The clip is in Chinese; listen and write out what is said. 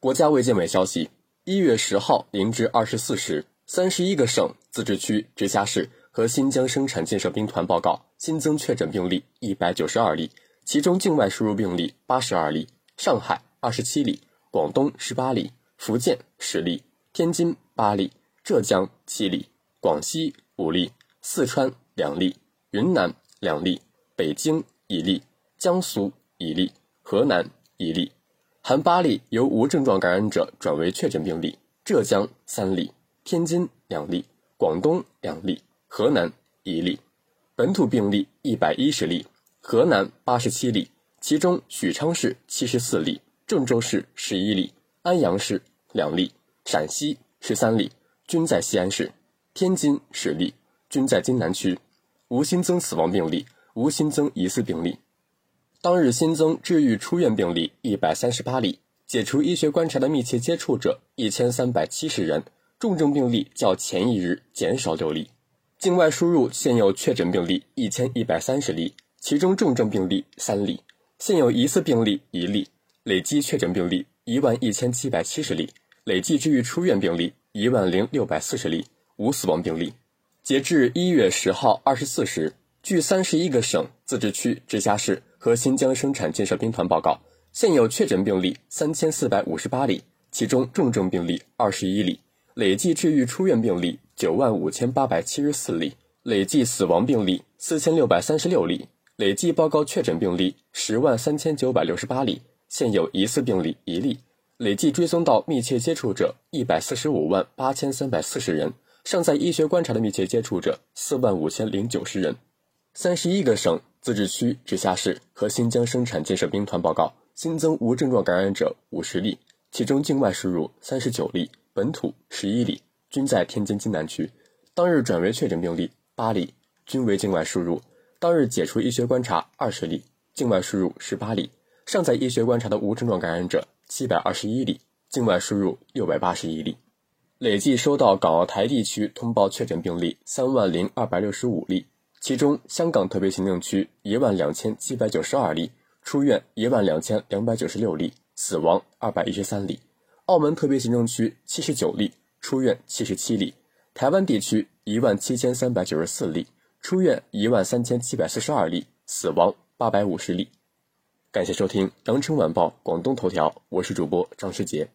国家卫健委消息，一月十号零至二十四时，三十一个省、自治区、直辖市和新疆生产建设兵团报告新增确诊病例一百九十二例，其中境外输入病例八十二例，上海二十七例，广东十八例，福建十例，天津八例，浙江七例，广西五例，四川两例，云南两例，北京一例，江苏一例，河南一例。含八例由无症状感染者转为确诊病例，浙江三例，天津两例，广东两例，河南一例。本土病例一百一十例，河南八十七例，其中许昌市七十四例，郑州市十一例，安阳市两例，陕西十三例，均在西安市，天津十例，均在津南区，无新增死亡病例，无新增疑似病例。当日新增治愈出院病例一百三十八例，解除医学观察的密切接触者一千三百七十人，重症病例较前一日减少六例。境外输入现有确诊病例一千一百三十例，其中重症病例三例，现有疑似病例一例，累计确诊病例一万一千七百七十例，累计治愈出院病例一万零六百四十例，无死亡病例。截至一月十号二十四时，据三十一个省、自治区、直辖市。和新疆生产建设兵团报告，现有确诊病例三千四百五十八例，其中重症病例二十一例，累计治愈出院病例九万五千八百七十四例，累计死亡病例四千六百三十六例，累计报告确诊病例十万三千九百六十八例，现有疑似病例一例，累计追踪到密切接触者一百四十五万八千三百四十人，尚在医学观察的密切接触者四万五千零九十人，三十一个省。自治区、直辖市和新疆生产建设兵团报告新增无症状感染者五十例，其中境外输入三十九例，本土十一例，均在天津津南区。当日转为确诊病例八例，均为境外输入。当日解除医学观察二十例，境外输入十八例。尚在医学观察的无症状感染者七百二十一例，境外输入六百八十一例。累计收到港澳台地区通报确诊病例三万零二百六十五例。其中，香港特别行政区一万两千七百九十二例，出院一万两千两百九十六例，死亡二百一十三例；澳门特别行政区七十九例，出院七十七例；台湾地区一万七千三百九十四例，出院一万三千七百四十二例，死亡八百五十例。感谢收听《羊城晚报广东头条》，我是主播张世杰。